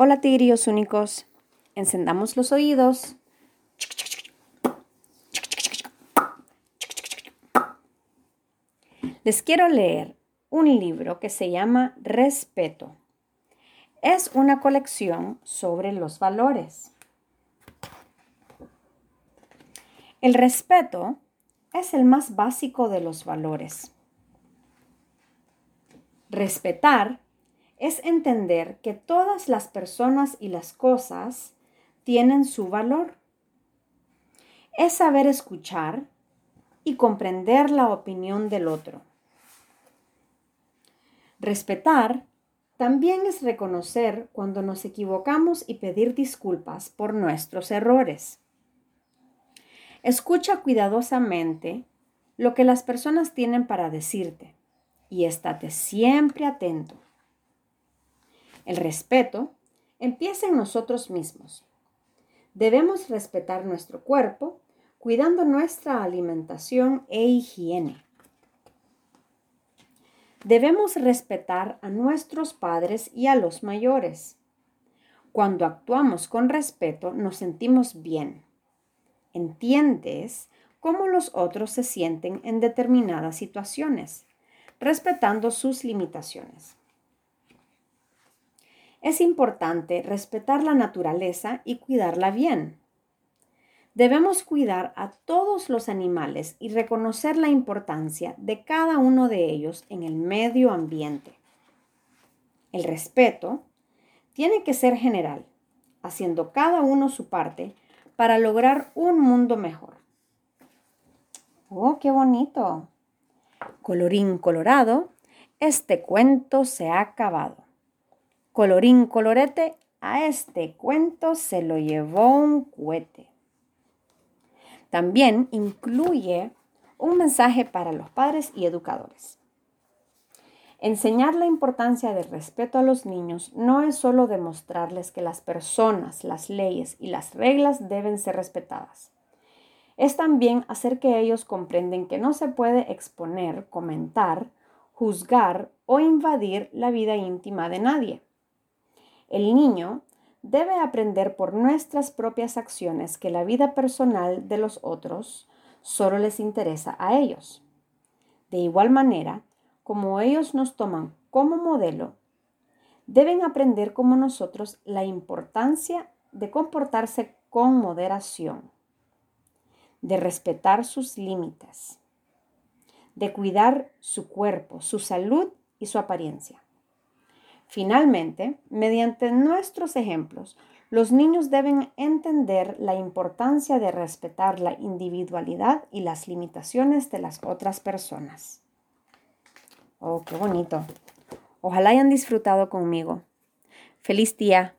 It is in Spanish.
Hola tigrillos únicos, encendamos los oídos. Les quiero leer un libro que se llama Respeto. Es una colección sobre los valores. El respeto es el más básico de los valores. Respetar es entender que todas las personas y las cosas tienen su valor. Es saber escuchar y comprender la opinión del otro. Respetar también es reconocer cuando nos equivocamos y pedir disculpas por nuestros errores. Escucha cuidadosamente lo que las personas tienen para decirte y estate siempre atento. El respeto empieza en nosotros mismos. Debemos respetar nuestro cuerpo, cuidando nuestra alimentación e higiene. Debemos respetar a nuestros padres y a los mayores. Cuando actuamos con respeto nos sentimos bien. Entiendes cómo los otros se sienten en determinadas situaciones, respetando sus limitaciones. Es importante respetar la naturaleza y cuidarla bien. Debemos cuidar a todos los animales y reconocer la importancia de cada uno de ellos en el medio ambiente. El respeto tiene que ser general, haciendo cada uno su parte para lograr un mundo mejor. ¡Oh, qué bonito! Colorín colorado, este cuento se ha acabado. Colorín colorete, a este cuento se lo llevó un cohete. También incluye un mensaje para los padres y educadores. Enseñar la importancia del respeto a los niños no es solo demostrarles que las personas, las leyes y las reglas deben ser respetadas. Es también hacer que ellos comprenden que no se puede exponer, comentar, juzgar o invadir la vida íntima de nadie. El niño debe aprender por nuestras propias acciones que la vida personal de los otros solo les interesa a ellos. De igual manera, como ellos nos toman como modelo, deben aprender como nosotros la importancia de comportarse con moderación, de respetar sus límites, de cuidar su cuerpo, su salud y su apariencia. Finalmente, mediante nuestros ejemplos, los niños deben entender la importancia de respetar la individualidad y las limitaciones de las otras personas. Oh, qué bonito. Ojalá hayan disfrutado conmigo. Feliz día.